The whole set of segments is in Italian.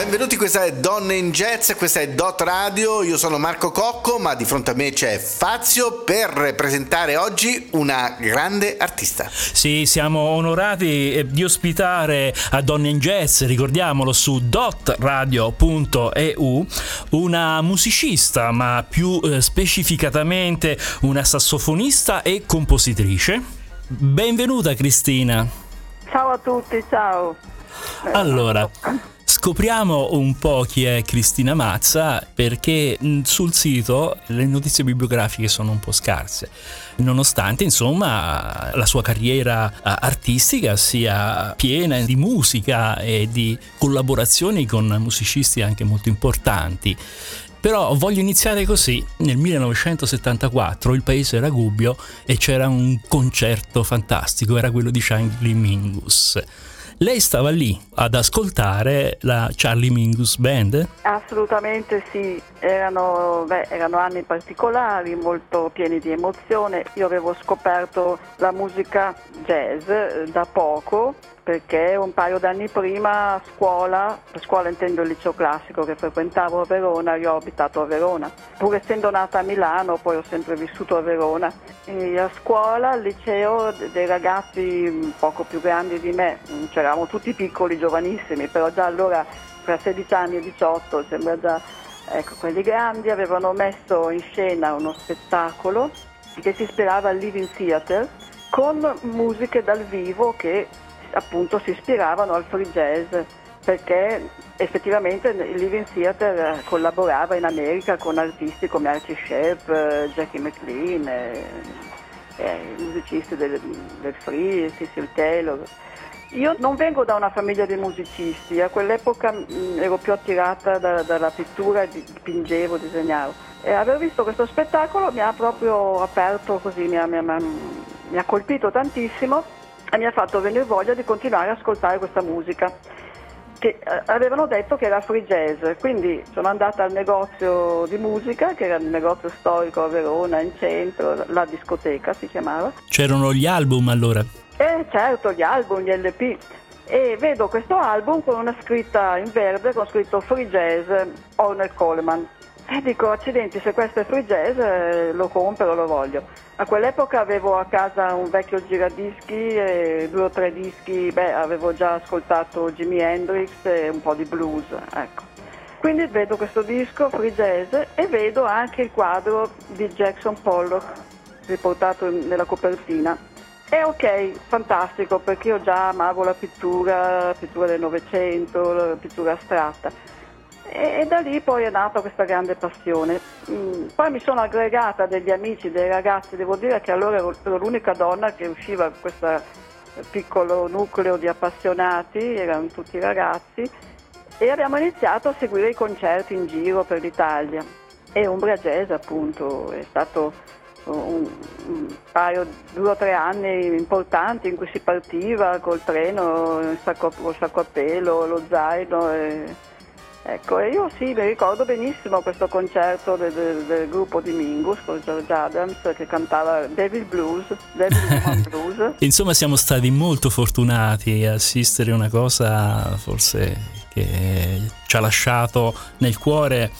Benvenuti, questa è Donne in Jazz, questa è Dot Radio, io sono Marco Cocco, ma di fronte a me c'è Fazio per presentare oggi una grande artista. Sì, siamo onorati eh, di ospitare a Donne in Jazz, ricordiamolo, su dotradio.eu, una musicista, ma più eh, specificatamente una sassofonista e compositrice. Benvenuta Cristina. Ciao a tutti, ciao. Allora, Scopriamo un po' chi è Cristina Mazza perché sul sito le notizie bibliografiche sono un po' scarse, nonostante insomma la sua carriera artistica sia piena di musica e di collaborazioni con musicisti anche molto importanti. Però voglio iniziare così. Nel 1974 il paese era Gubbio e c'era un concerto fantastico, era quello di Charlie Mingus. Lei stava lì ad ascoltare la Charlie Mingus Band? Assolutamente sì, erano, beh, erano anni particolari, molto pieni di emozione. Io avevo scoperto la musica jazz eh, da poco perché un paio d'anni prima a scuola, a scuola intendo il liceo classico che frequentavo a Verona, io ho abitato a Verona, pur essendo nata a Milano poi ho sempre vissuto a Verona. E a scuola, al liceo, dei ragazzi poco più grandi di me, c'eravamo tutti piccoli, giovanissimi, però già allora tra 16 anni e 18 sembra già, ecco, quelli grandi avevano messo in scena uno spettacolo che si ispirava al Living Theater con musiche dal vivo che appunto si ispiravano al free jazz perché effettivamente il Living Theater eh, collaborava in America con artisti come Archie Shepp, eh, Jackie McLean, eh, eh, musicisti del, del free, Cecil Taylor. Io non vengo da una famiglia di musicisti, a quell'epoca mh, mm, ero più attirata da, dalla pittura, dipingevo, disegnavo. E aver visto questo spettacolo mi ha proprio aperto così, mi ha, mi ha, mi ha colpito tantissimo e mi ha fatto venire voglia di continuare ad ascoltare questa musica che eh, avevano detto che era free jazz, quindi sono andata al negozio di musica, che era il negozio storico a Verona, in centro, la discoteca si chiamava. C'erano gli album allora? Eh certo, gli album, gli LP. E vedo questo album con una scritta in verde con scritto free jazz Ornel Coleman. E dico, accidenti, se questo è free jazz eh, lo compro, lo voglio. A quell'epoca avevo a casa un vecchio giradischi e due o tre dischi, beh, avevo già ascoltato Jimi Hendrix e un po' di blues, ecco. Quindi vedo questo disco free jazz e vedo anche il quadro di Jackson Pollock riportato nella copertina. E ok, fantastico, perché io già amavo la pittura, la pittura del Novecento, la pittura astratta e, da lì poi è nata questa grande passione. Mm, poi mi sono aggregata degli amici, dei ragazzi, devo dire che allora ero, l'unica donna che usciva da questo piccolo nucleo di appassionati, erano tutti ragazzi, e abbiamo iniziato a seguire i concerti in giro per l'Italia. E Umbria Jazz appunto è stato un, un paio, due o tre anni importanti in cui si partiva col treno, il sacco, col sacco a pelo, lo zaino. E, Ecco, e io sì, mi ricordo benissimo questo concerto del, del, del gruppo di Mingus con George Adams che cantava Devil Blues, Devil Blues. Insomma siamo stati molto fortunati a assistere a una cosa forse che ci ha lasciato nel cuore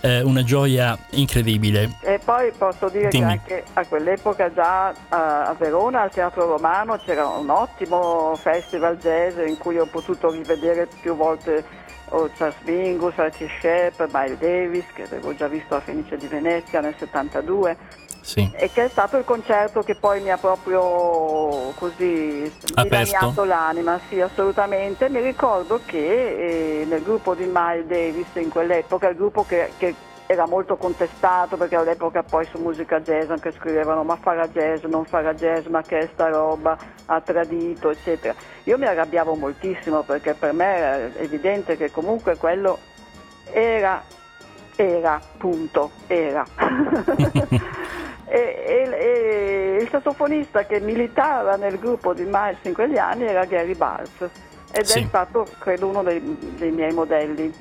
eh, una gioia incredibile. E poi posso dire Dimmi. che anche a quell'epoca già a Verona, al Teatro Romano, c'era un ottimo festival jazz in cui ho potuto rivedere più volte o Charles Mingus, Archie Shepp, Miles Davis, che avevo già visto a Fenice di Venezia nel 72. Sì. E che è stato il concerto che poi mi ha proprio così dilaniato l'anima, sì, assolutamente. Mi ricordo che eh, nel gruppo di Miles Davis in quell'epoca, il gruppo che, che era molto contestato perché all'epoca poi su musica jazz anche scrivevano ma farà jazz, non farà jazz, ma che è sta roba, ha tradito, eccetera. Io mi arrabbiavo moltissimo perché per me era evidente che comunque quello era, era, punto, era. e, e, e, il sassofonista che militava nel gruppo di Miles in quegli anni era Gary Bartz ed Sì. è stato credo uno dei, dei miei modelli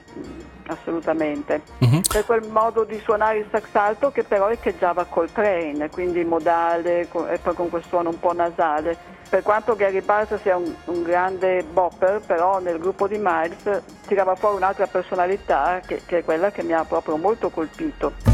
assolutamente. Mhm. per quel modo di suonare il sax alto che però echeggiava col train quindi modale co- e poi con quel suono un po' nasale. Per quanto Gary Barnes sia un, un grande bopper però nel gruppo di Miles tirava fuori un'altra personalità che, che è quella che mi ha proprio molto colpito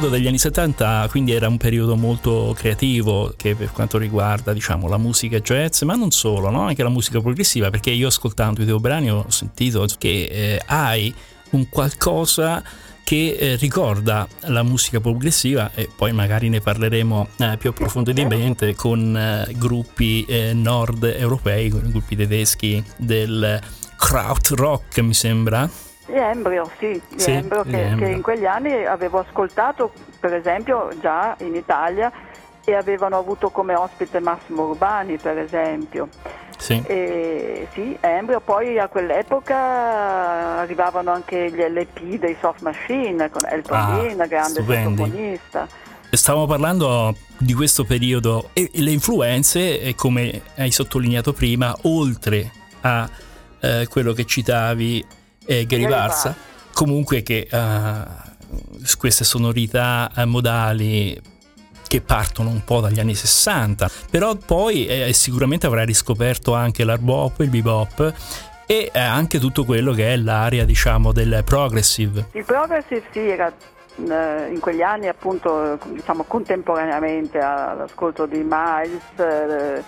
periodo degli anni 70 quindi era un periodo molto creativo che per quanto riguarda diciamo la musica jazz ma non solo no? anche la musica progressiva perché io ascoltando i tuoi brani ho sentito che eh, hai un qualcosa che eh, ricorda la musica progressiva e poi magari ne parleremo eh, più approfonditamente con eh, gruppi eh, nord europei, con gruppi tedeschi del krautrock mi sembra. Embrio, sì, sì, Embrio, che, Embrio. che in quegli anni avevo ascoltato per esempio già in Italia e avevano avuto come ospite Massimo Urbani per esempio. Sì. E, sì, Embryo, poi a quell'epoca arrivavano anche gli LP dei Soft Machine con Elton ah, Dean, grande sassofonista. Stavamo parlando di questo periodo e le influenze, come hai sottolineato prima, oltre a eh, quello che citavi, eh, Gary Barza, comunque che uh, queste sonorità eh, modali che partono un po' dagli anni 60, però poi eh, sicuramente avrai riscoperto anche l'hard bop, il bebop e anche tutto quello che è l'area diciamo del progressive. Il progressive sì era in quegli anni appunto diciamo contemporaneamente all'ascolto di Miles eh,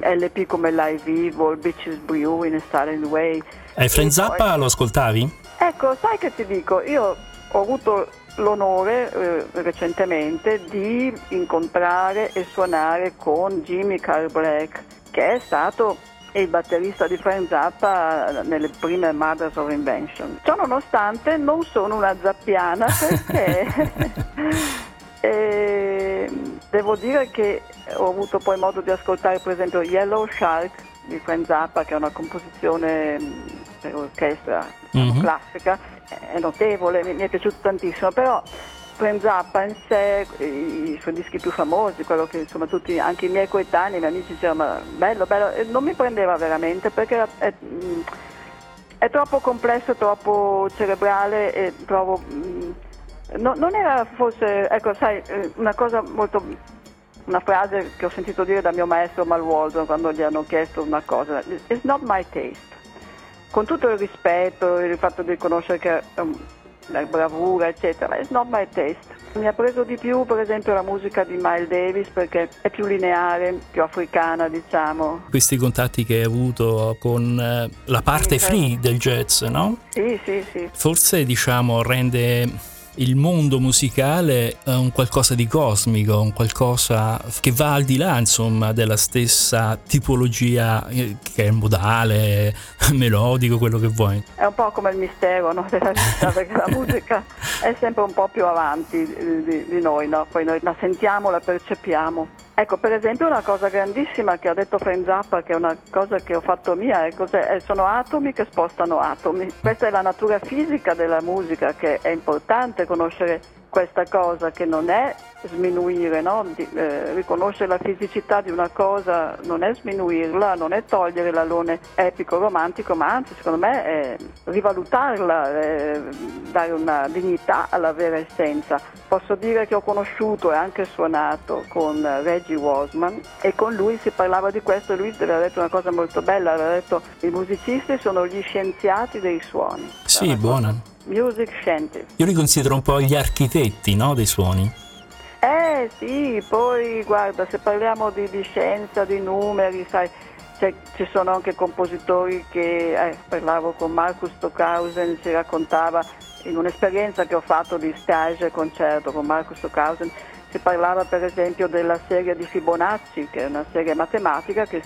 LP come Live Evil, Bitches Brew in Stalin Way. E Frank Zappa lo ascoltavi? Ecco, sai che ti dico, io ho avuto l'onore eh, recentemente di incontrare e suonare con Jimmy Carl Black, che è stato il batterista di Frank Zappa nelle prime Mothers of Invention. Ciò nonostante non sono una zappiana perché eh, devo dire che ho avuto poi modo di ascoltare per esempio Yellow Shark di Frank Zappa che è una composizione mm, per orchestra mm-hmm. classica è notevole, mi è piaciuto tantissimo, però Frank Zappa in sé, i suoi dischi più famosi, quello che insomma tutti, anche i miei coetanei, i miei amici dicevano bello, bello, e non mi prendeva veramente perché è, è troppo complesso, troppo cerebrale e trovo... No, non era forse, ecco sai, eh, una cosa molto una frase che ho sentito dire da mio maestro Mal Waldron quando gli hanno chiesto una cosa, it's not my taste. Con tutto il rispetto, il fatto di riconoscere che la bravura, eccetera, it's not my taste. Mi ha preso di più, per esempio, la musica di Miles Davis perché è più lineare, più africana, diciamo. Questi contatti che hai avuto con eh, la parte free del jazz, no? Sì, sì, sì. Forse, diciamo, rende il mondo musicale è un qualcosa di cosmico, un qualcosa che va al di là, insomma, della stessa tipologia eh, che è modale, melodico, quello che vuoi. È un po' come il mistero no, della vita, perché la musica è sempre un po' più avanti di, di noi, no? Poi noi la sentiamo, la percepiamo. Ecco, per esempio una cosa grandissima che ha detto Frank Zappa, che è una cosa che ho fatto mia, è è, sono atomi che spostano atomi. Questa è la natura fisica della musica, che è importante conoscere questa cosa che non è sminuire, no? di, eh, riconoscere la fisicità di una cosa non è sminuirla, non è togliere l'alone epico romantico, ma anzi secondo me è rivalutarla, è dare una dignità alla vera essenza. Posso dire che ho conosciuto e anche suonato con Reggie Wasman e con lui si parlava di questo e lui aveva detto una cosa molto bella, aveva detto i musicisti sono gli scienziati dei suoni. Sì, buona. Music scientist. Io li considero un po' gli architetti no, dei suoni. Eh sì, poi guarda, se parliamo di, di scienza, di numeri, sai, ci sono anche compositori che, eh, parlavo con Marcus Stockhausen, ci raccontava in un'esperienza che ho fatto di stage concerto con Marcus Stockhausen, si parlava per esempio della serie di Fibonacci, che è una serie matematica che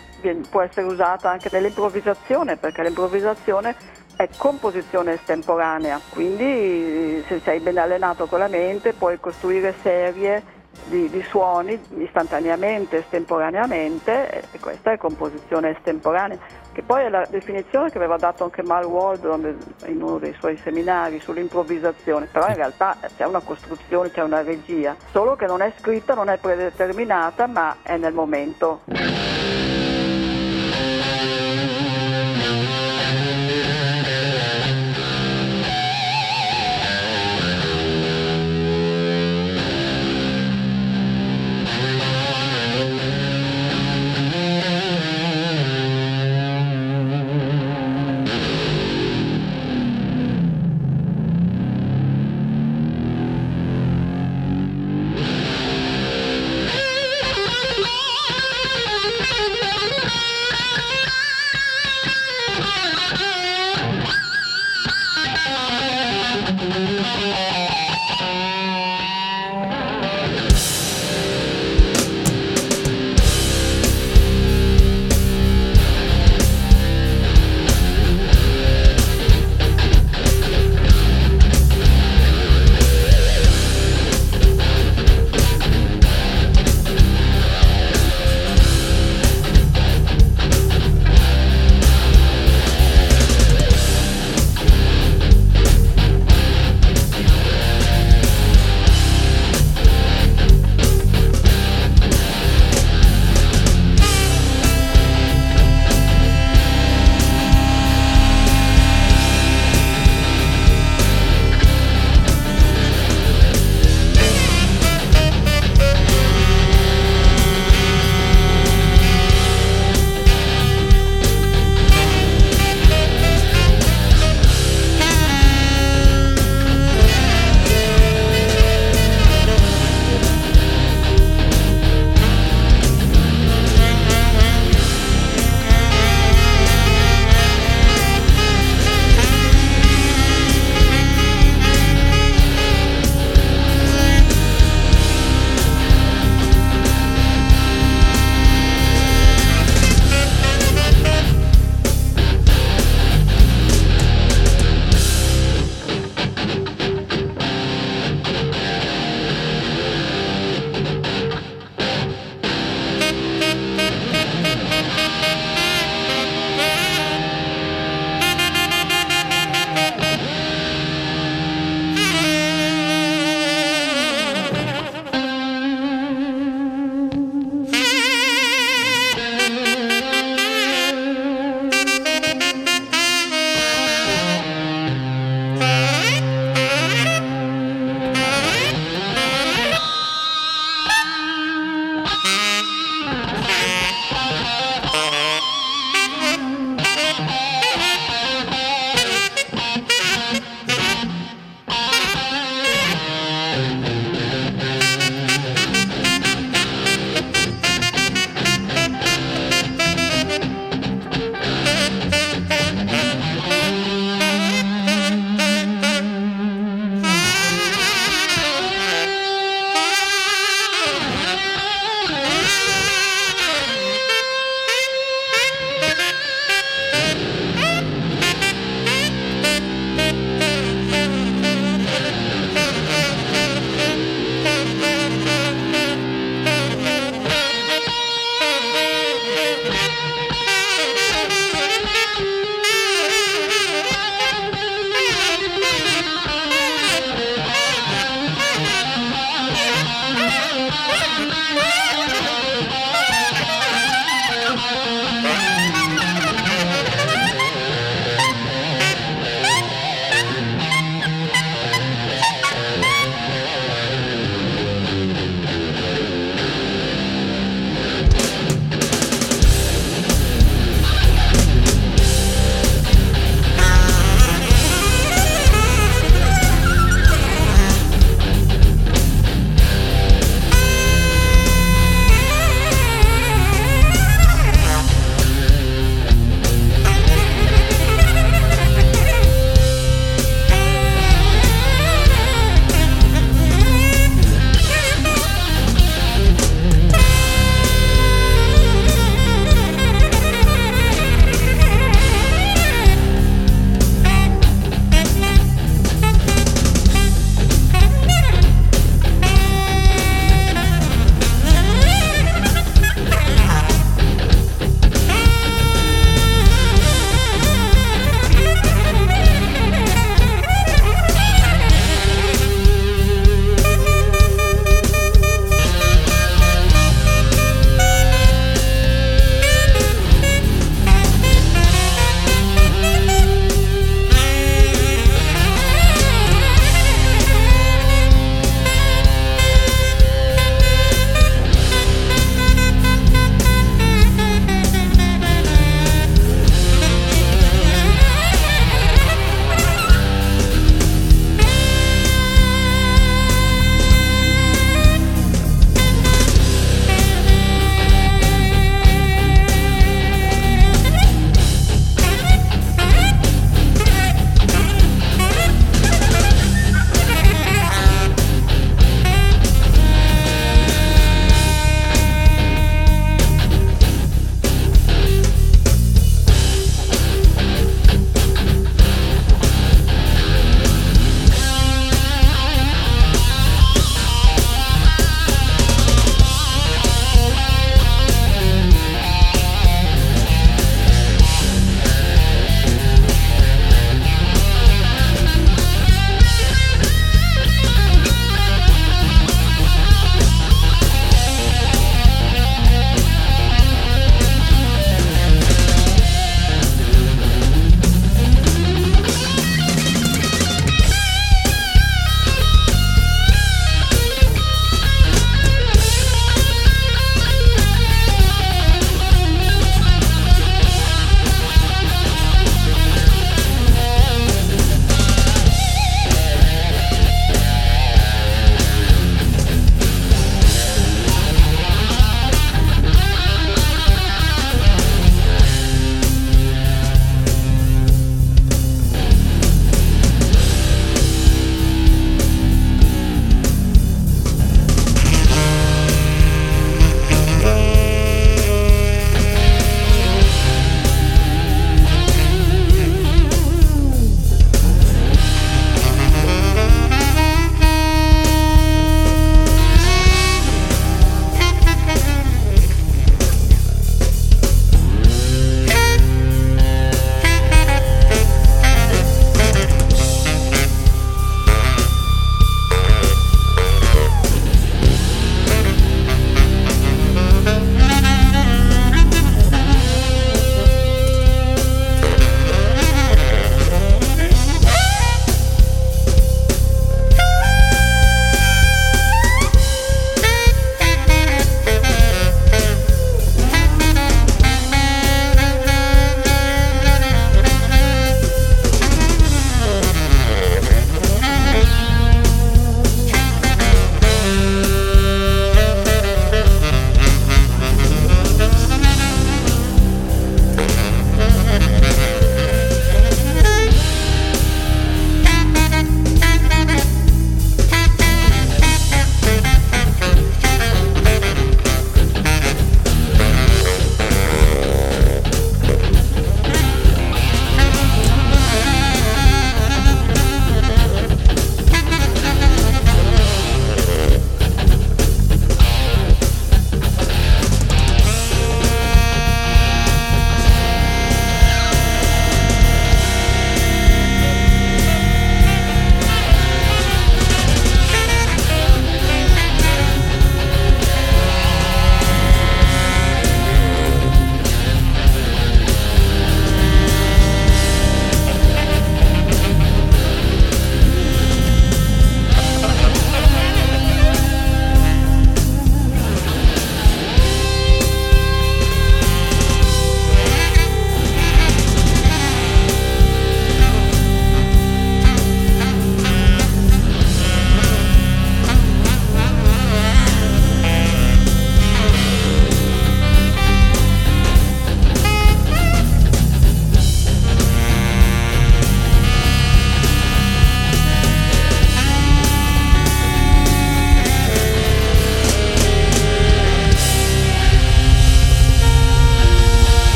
può essere usata anche nell'improvvisazione, perché l'improvvisazione è composizione estemporanea, quindi se sei ben allenato con la mente puoi costruire serie di, di suoni istantaneamente, estemporaneamente e questa è composizione estemporanea, che poi è la definizione che aveva dato anche Mal Waldron in uno dei suoi seminari sull'improvvisazione, però in realtà c'è una costruzione, c'è una regia, solo che non è scritta, non è predeterminata, ma è nel momento.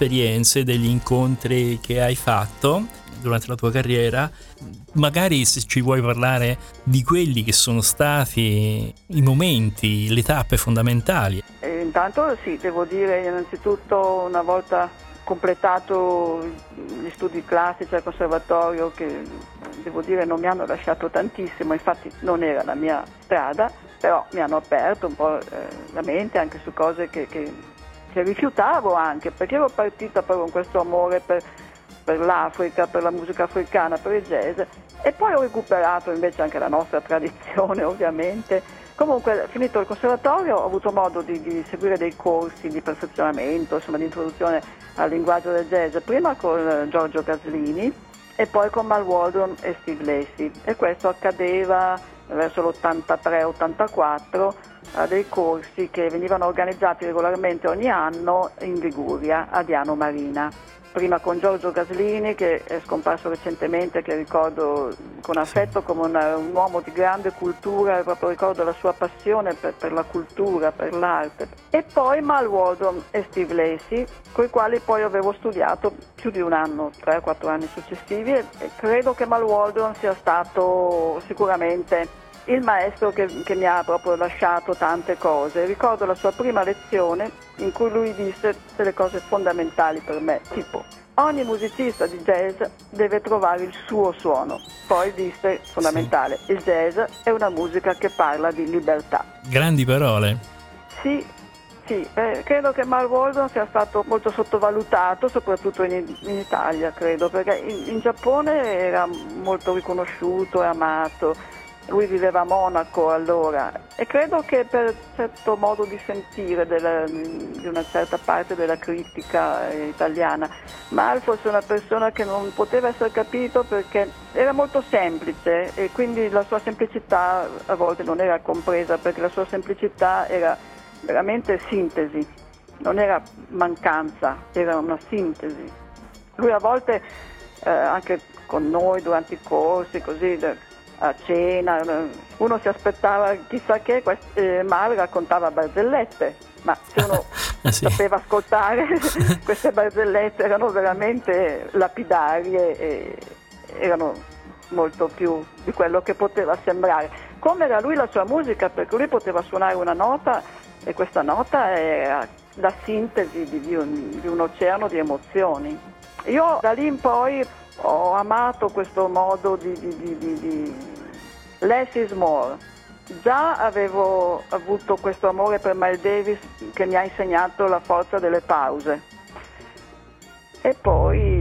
Esperienze, degli incontri che hai fatto durante la tua carriera, magari se ci vuoi parlare di quelli che sono stati i momenti, le tappe fondamentali. E intanto sì, devo dire innanzitutto una volta completato gli studi classici al conservatorio che devo dire non mi hanno lasciato tantissimo, infatti non era la mia strada, però mi hanno aperto un po' eh, la mente anche su cose che, che, che rifiutavo anche, perché ero partita proprio con questo amore per per l'Africa, per la musica africana, per il jazz e poi ho recuperato invece anche la nostra tradizione ovviamente. Comunque finito il conservatorio ho avuto modo di, di seguire dei corsi di perfezionamento, insomma di introduzione al linguaggio del jazz, prima con Giorgio Gaslini e poi con Mal Waldron e Steve Lacey e questo accadeva verso l'83-84 a dei corsi che venivano organizzati regolarmente ogni anno in Liguria a Diano Marina prima con Giorgio Gaslini che è scomparso recentemente, che ricordo con affetto come una, un uomo di grande cultura, proprio ricordo la sua passione per, per la cultura, per l'arte. E poi Mal Waldron e Steve Lacey, con i quali poi avevo studiato più di un anno, tre o quattro anni successivi e credo che Mal Waldron sia stato sicuramente il maestro che, che, mi ha proprio lasciato tante cose. Ricordo la sua prima lezione in cui lui disse delle cose fondamentali per me, tipo ogni musicista di jazz deve trovare il suo suono. Poi disse fondamentale, sì. il jazz è una musica che parla di libertà. Grandi parole. Sì, sì, eh, credo che Mark Waldron sia stato molto sottovalutato, soprattutto in, in Italia, credo, perché in, in Giappone era molto riconosciuto e amato lui viveva a Monaco allora e credo che per certo modo di sentire della, di una certa parte della critica italiana, Mal fosse una persona che non poteva essere capito perché era molto semplice e quindi la sua semplicità a volte non era compresa perché la sua semplicità era veramente sintesi, non era mancanza, era una sintesi. Lui a volte eh, anche con noi durante i corsi così a cena, uno si aspettava chissà che, eh, Mari raccontava barzellette, ma se uno ah, sì. sapeva ascoltare queste barzellette erano veramente lapidarie e erano molto più di quello che poteva sembrare. Come era lui la sua musica, perché lui poteva suonare una nota e questa nota era la sintesi di, di, un, di un oceano di emozioni. Io da lì in poi ho amato questo modo di, di, di less is more. Già avevo avuto questo amore per Miles Davis che mi ha insegnato la forza delle pause. E poi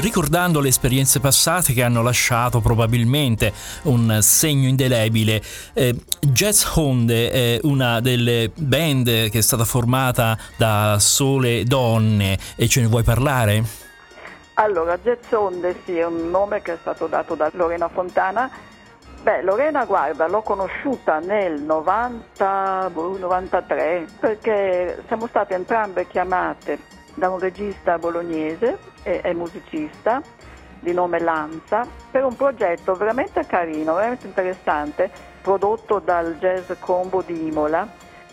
Ricordando le esperienze passate che hanno lasciato probabilmente un segno indelebile. Eh, Jazz Honde è una delle band che è stata formata da sole donne e ce ne vuoi parlare? Allora, Jazz Honde sì, è un nome che è stato dato da Lorena Fontana. Beh, Lorena, guarda, l'ho conosciuta nel 90, 93 perché siamo state entrambe chiamate da un regista bolognese e, musicista di nome Lanza per un progetto veramente carino, veramente interessante, prodotto dal Jazz Combo di Imola,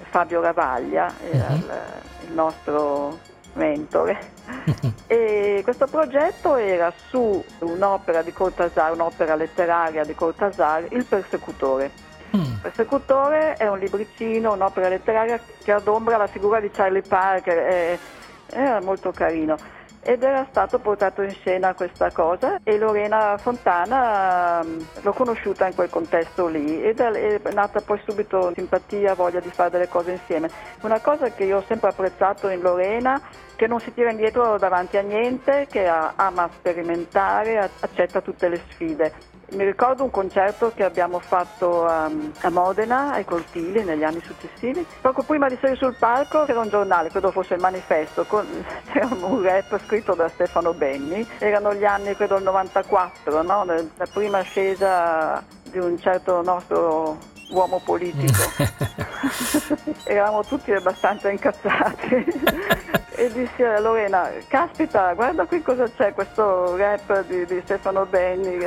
Fabio Ravaglia, era uh-huh. il, nostro mentore. Uh-huh. E questo progetto era su un'opera di Cortasar, un'opera letteraria di Cortasar, Il Persecutore. Mm. Il Persecutore è un libricino, un'opera letteraria che adombra la figura di Charlie Parker. È, era molto carino ed era stato portato in scena questa cosa e Lorena Fontana mm, l'ho conosciuta in quel contesto lì ed è nata poi subito simpatia, voglia di fare delle cose insieme. Una cosa che io ho sempre apprezzato in Lorena che non si tira indietro davanti a niente, che ama sperimentare, accetta tutte le sfide mi ricordo un concerto che abbiamo fatto a, Modena, ai Cortili, negli anni successivi. Poco prima di salire sul palco c'era un giornale, credo fosse il manifesto, con, c'era un rap scritto da Stefano Benni. Erano gli anni, credo, il 94, no? la prima ascesa di un certo nostro uomo politico. Eravamo tutti abbastanza incazzati e dissi a Lorena, caspita, guarda qui cosa c'è, questo rap di, di Stefano Benni.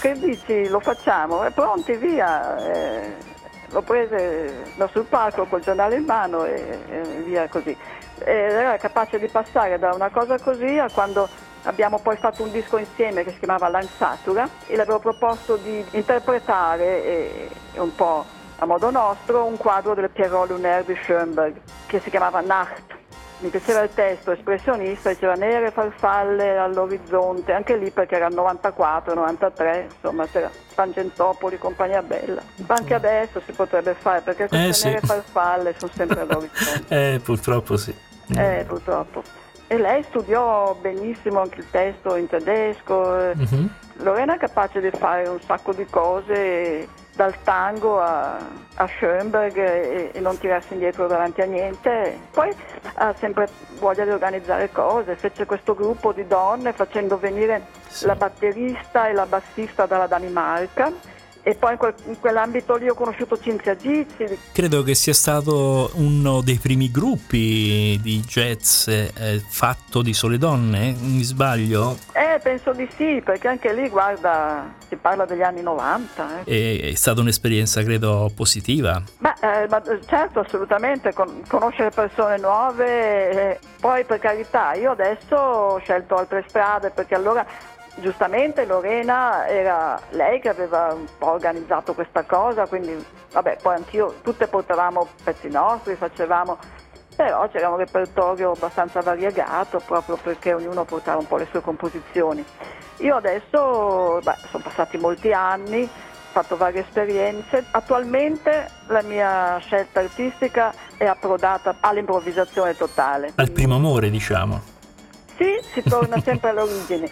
che dici, lo facciamo? E pronti, via. E l'ho prese da sul palco col giornale in mano e, e via così. E era capace di passare da una cosa così a quando abbiamo poi fatto un disco insieme che si chiamava Lanzatura e le avevo proposto di interpretare e, e un po' a modo nostro un quadro del Pierrot Lunaire di Schoenberg che si chiamava Nacht mi piaceva il testo espressionista, diceva nere farfalle all'orizzonte, anche lì perché era il 94, 93, insomma c'era Tangentopoli, compagnia bella. Ma anche adesso si potrebbe fare perché queste Eh, sì. nere farfalle sono sempre all'orizzonte. Eh, purtroppo sì. eh, purtroppo. E lei studiò benissimo anche il testo in tedesco. eh. Mhm. Lorena è capace di fare un sacco di cose dal tango a, a Schoenberg e, e non tirarsi indietro davanti a niente. Poi ha sempre voglia di organizzare cose, fece questo gruppo di donne facendo venire Sì. la batterista e la bassista dalla Danimarca e poi in, quel- in quell'ambito lì ho conosciuto Cinzia Gizzi, Credo che sia stato uno dei primi gruppi di jazz eh, fatto di sole donne, mi sbaglio? eh penso di sì perché anche lì guarda si parla degli anni 90. eh. È, stata un'esperienza, credo, positiva. Ma, eh, ma, eh, certo, assolutamente, con- conoscere persone nuove, eh, poi per carità, io adesso ho scelto altre strade perché allora giustamente Lorena era lei che aveva un po' organizzato questa cosa, quindi vabbè, poi anch'io, tutte portavamo pezzi nostri, facevamo, però c'era un repertorio abbastanza variegato proprio perché ognuno portava un po' le sue composizioni. Io adesso, beh, sono passati molti anni, ho fatto varie esperienze. Attualmente la mia scelta artistica è approdata all'improvvisazione totale. Al primo amore, diciamo. Sì, si torna sempre alle origini.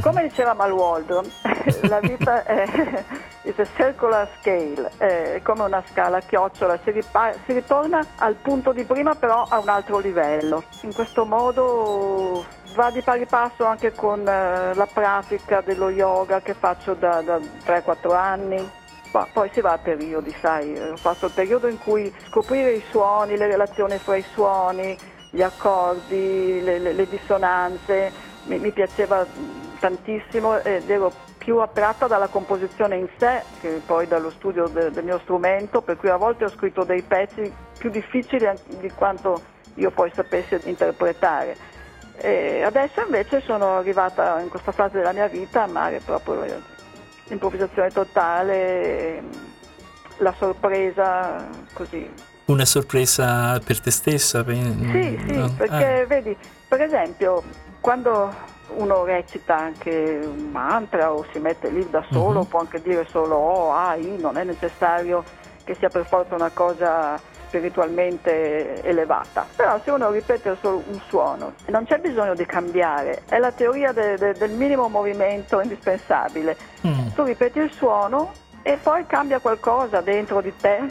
Come diceva Mal Waldron, la vita è is a circular scale, è come una scala a chiocciola, si, ripa- si ritorna al punto di prima però a un altro livello. In questo modo va di pari passo anche con eh, la pratica dello yoga che faccio da, da 3-4 anni. Ma poi si va a periodi, sai, ho fatto il periodo in cui scoprire i suoni, le relazioni fra i suoni, gli accordi, le, le- le dissonanze, mi, mi piaceva tantissimo ed ero più attratta dalla composizione in sé che poi dallo studio de- del mio strumento, per cui a volte ho scritto dei pezzi più difficili di quanto io poi sapessi interpretare. E adesso invece sono arrivata in questa fase della mia vita a amare proprio l'improvvisazione totale, la sorpresa, così. Una sorpresa per te stessa? Sì, sì, no? perché Ah, vedi, per esempio, quando uno recita anche un mantra o si mette lì da solo, Mhm. può anche dire solo oh, ah, I, non è necessario che sia per forza una cosa spiritualmente elevata. Però se uno ripete solo un suono, non c'è bisogno di cambiare, è la teoria de- de- del minimo movimento indispensabile. mm. Tu ripeti il suono e poi cambia qualcosa dentro di te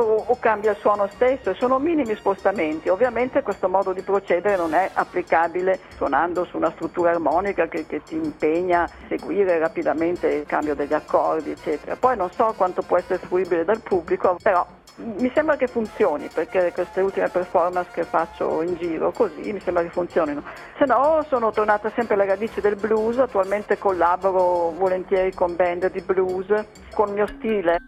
o, o cambia il suono stesso, sono minimi spostamenti. Ovviamente questo modo di procedere non è applicabile suonando su una struttura armonica che, che ti impegna a seguire rapidamente il cambio degli accordi, eccetera. Poi non so quanto può essere fruibile dal pubblico, però mi sembra che funzioni perché queste ultime performance che faccio in giro così mi sembra che funzionino. Se no sono tornata sempre alle radici del blues, attualmente collaboro volentieri con band di blues, con il mio stile.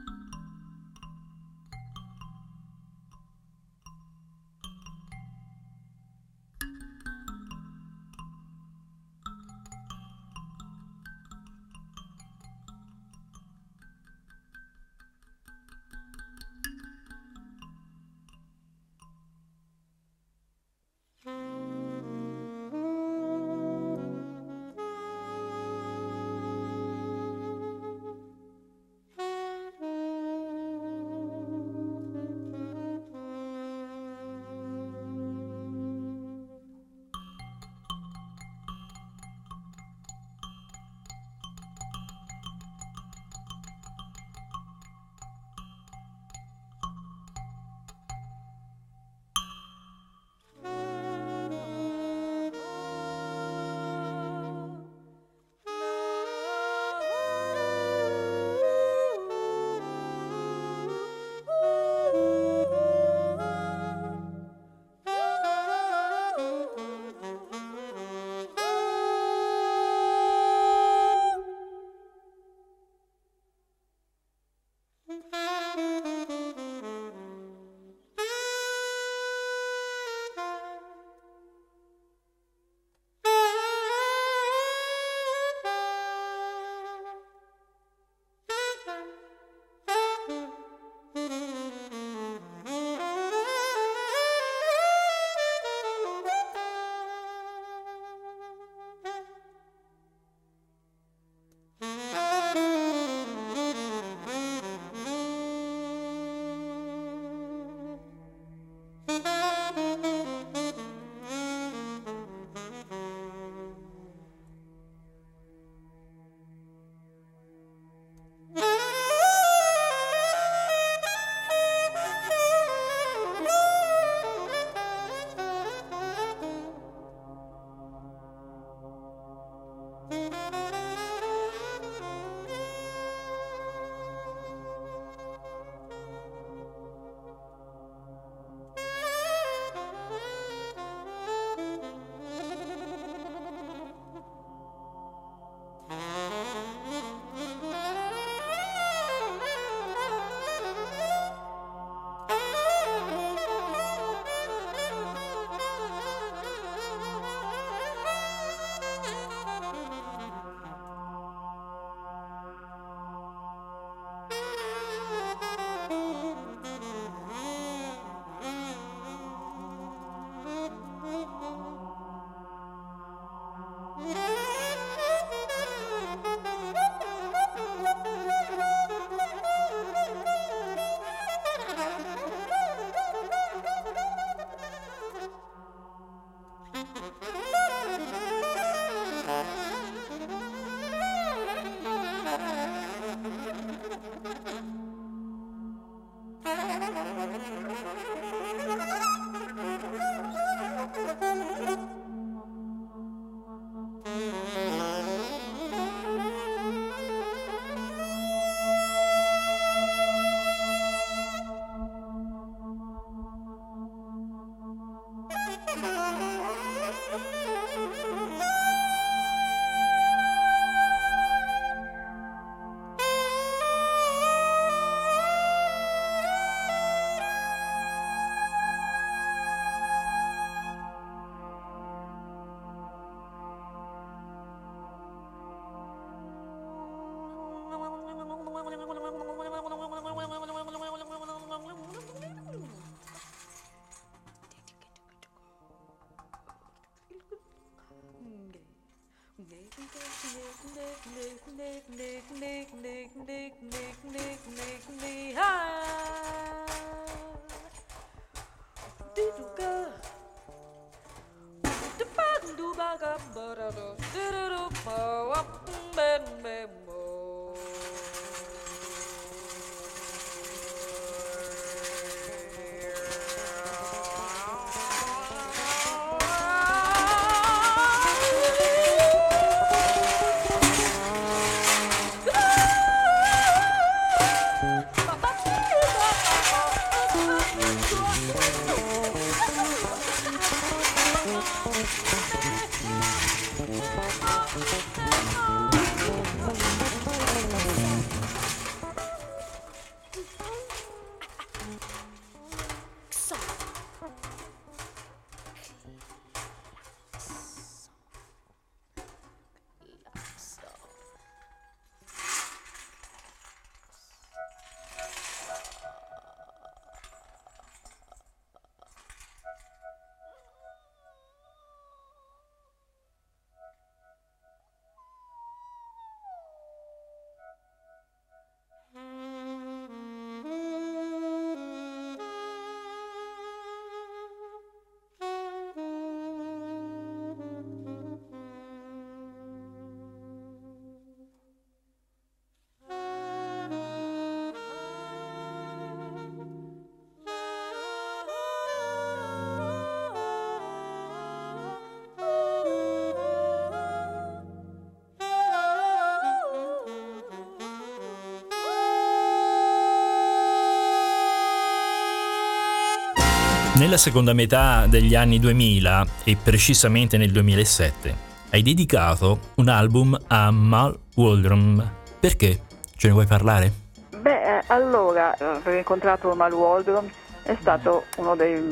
Nella seconda metà degli anni 2000 e precisamente nel 2007 hai dedicato un album a Mal Waldron. Perché? Ce ne vuoi parlare? Beh, eh, allora, aver incontrato Mal Waldron è stato uno dei,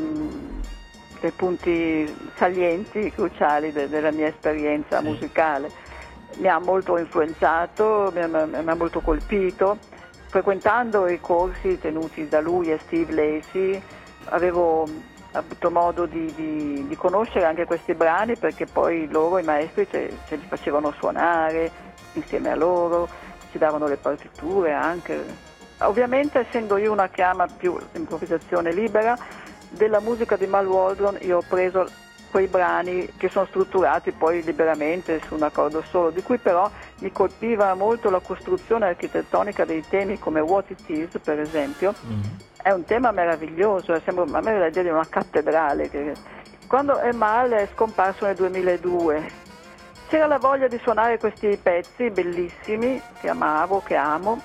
dei punti salienti, cruciali de, della mia esperienza musicale. Mi ha molto influenzato, mi ha, mi ha molto colpito. Frequentando i corsi tenuti da lui e Steve Lacey, avevo avuto modo di, di, di, conoscere anche questi brani perché poi loro, i maestri, ce, ce, li facevano suonare insieme a loro, ci davano le partiture anche. Ovviamente essendo io una che ama più l'improvvisazione libera, della musica di Mal Waldron io ho preso quei brani che sono strutturati poi liberamente su un accordo solo, di cui però mi colpiva molto la costruzione architettonica dei temi come What It Is, per esempio. Mm. È un tema meraviglioso, eh, sembra a me l'idea di una cattedrale. Che... Quando Emal è scomparso nel 2002 c'era la voglia di suonare questi pezzi bellissimi che amavo, che amo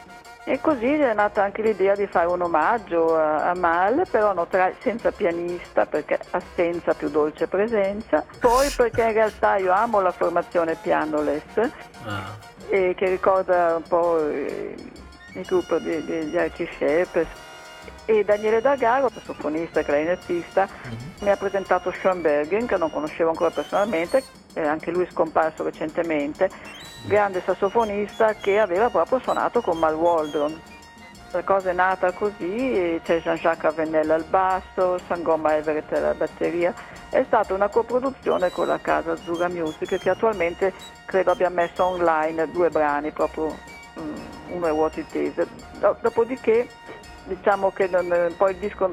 e così è nata anche l'idea di fare un omaggio a, a Mal, però no, tra, senza pianista perché assenza più dolce presenza. Poi perché in realtà io amo la formazione pianoless, ah. che ricorda un po' il, il gruppo di, Archie E Daniele D'Agaro, sassofonista e clarinettista, mm-hmm. mi ha presentato Schoenbergen, che non conoscevo ancora personalmente, anche lui scomparso recentemente grande sassofonista che aveva proprio suonato con Mal Waldron. La cosa è nata così, c'è Jean-Jacques Avenella al basso, Sangoma Everett alla batteria. È stata una coproduzione con la casa Azzurra Music che attualmente credo abbia messo online due brani, proprio um, uno è What It Is. Dopodiché diciamo che non, poi il disco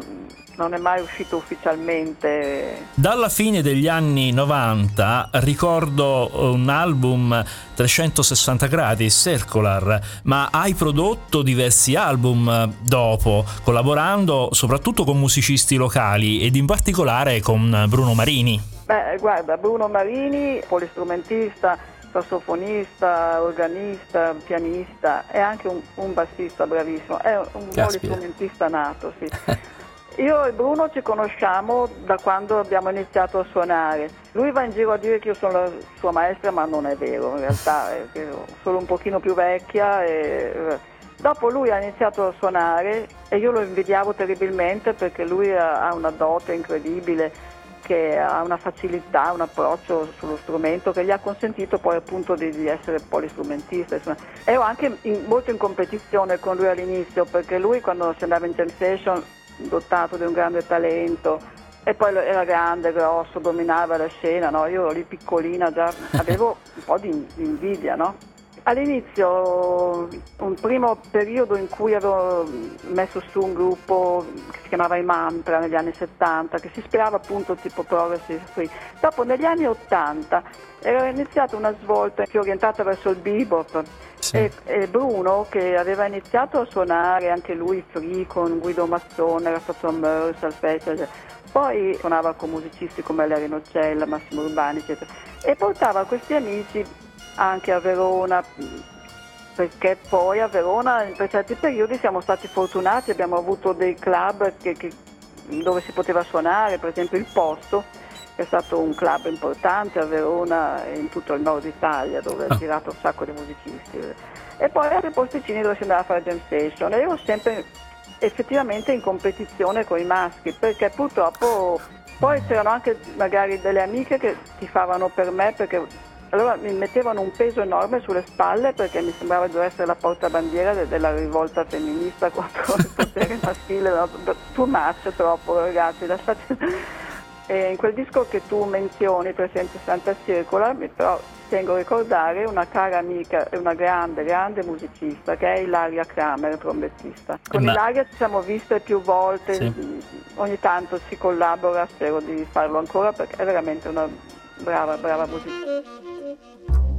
non è mai uscito ufficialmente. Dalla fine degli anni 90 ricordo un album 360 gradi, Circular, ma hai prodotto diversi album dopo, collaborando soprattutto con musicisti locali ed in particolare con Bruno Marini. Beh, guarda, Bruno Marini, polistrumentista, sassofonista, organista, pianista e anche un, un bassista bravissimo, è un polistrumentista nato, sì. Io e Bruno ci conosciamo da quando abbiamo iniziato a suonare. Lui va in giro a dire che io sono la sua maestra, ma non è vero, in realtà è solo un pochino più vecchia. E... Dopo lui ha iniziato a suonare e io lo invidiavo terribilmente perché lui ha una dote incredibile che ha una facilità, un approccio sullo strumento che gli ha consentito poi appunto di, di essere polistrumentista. Insomma. Ero anche in, molto in competizione con lui all'inizio perché lui quando si andava in jam session dotato di un grande talento, e poi era grande, grosso, dominava la scena, no? io ero lì piccolina, già avevo un po' di, di invidia, no? All'inizio, un primo periodo in cui avevo messo su un gruppo che si chiamava I Mantra negli anni 70, che si ispirava appunto tipo Progressive Free. Dopo negli anni 80 era iniziata una svolta più orientata verso il bebop sì. e, e, Bruno che aveva iniziato a suonare anche lui free con Guido Mazzone, era stato Merce, al festival, poi suonava con musicisti come Larry Nocella, Massimo Urbani eccetera e portava questi amici anche a Verona perché poi a Verona per certi periodi siamo stati fortunati, abbiamo avuto dei club che, che, dove si poteva suonare, per esempio il Posto, che è stato un club importante a Verona e in tutto il nord Italia dove ha ah. girato un sacco di musicisti. E poi altri posticini dove si andava a fare jam station. E io sempre effettivamente in competizione con i maschi perché purtroppo poi c'erano anche magari delle amiche che ti favano per me perché allora mi mettevano un peso enorme sulle spalle perché mi sembrava di essere la portabandiera de- della rivolta femminista contro il potere maschile. No? Too much, troppo ragazzi, lasciate... E in quel disco che tu menzioni, Presidente Santa Circola, però tengo a ricordare una cara amica e una grande, grande musicista che è Ilaria Kramer, trombettista. Con Ma... Ilaria ci siamo viste più volte, sì. ogni tanto si collabora, spero di farlo ancora perché è veramente una brava, brava musicista.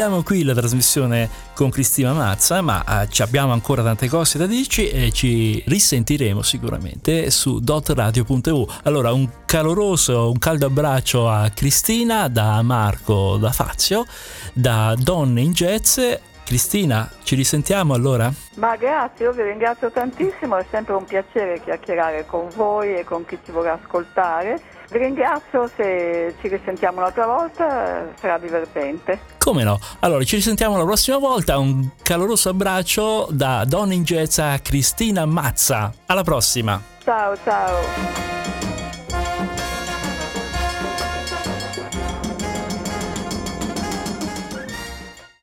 Concludiamo qui la trasmissione con Cristina Mazza, ma eh, abbiamo ancora tante cose da dirci e ci risentiremo sicuramente su dotradio.eu. Allora, un caloroso, un caldo abbraccio a Cristina, da Marco, da Fazio, da Donne in Jazz Cristina, ci risentiamo allora? Ma grazie, io vi ringrazio tantissimo, è sempre un piacere chiacchierare con voi e con chi ci vorrà ascoltare. Vi ringrazio, se ci risentiamo un'altra volta sarà divertente. Come no? Allora ci risentiamo la prossima volta, un caloroso abbraccio da Donna in Jazz a Cristina Mazza. Alla prossima! Ciao ciao!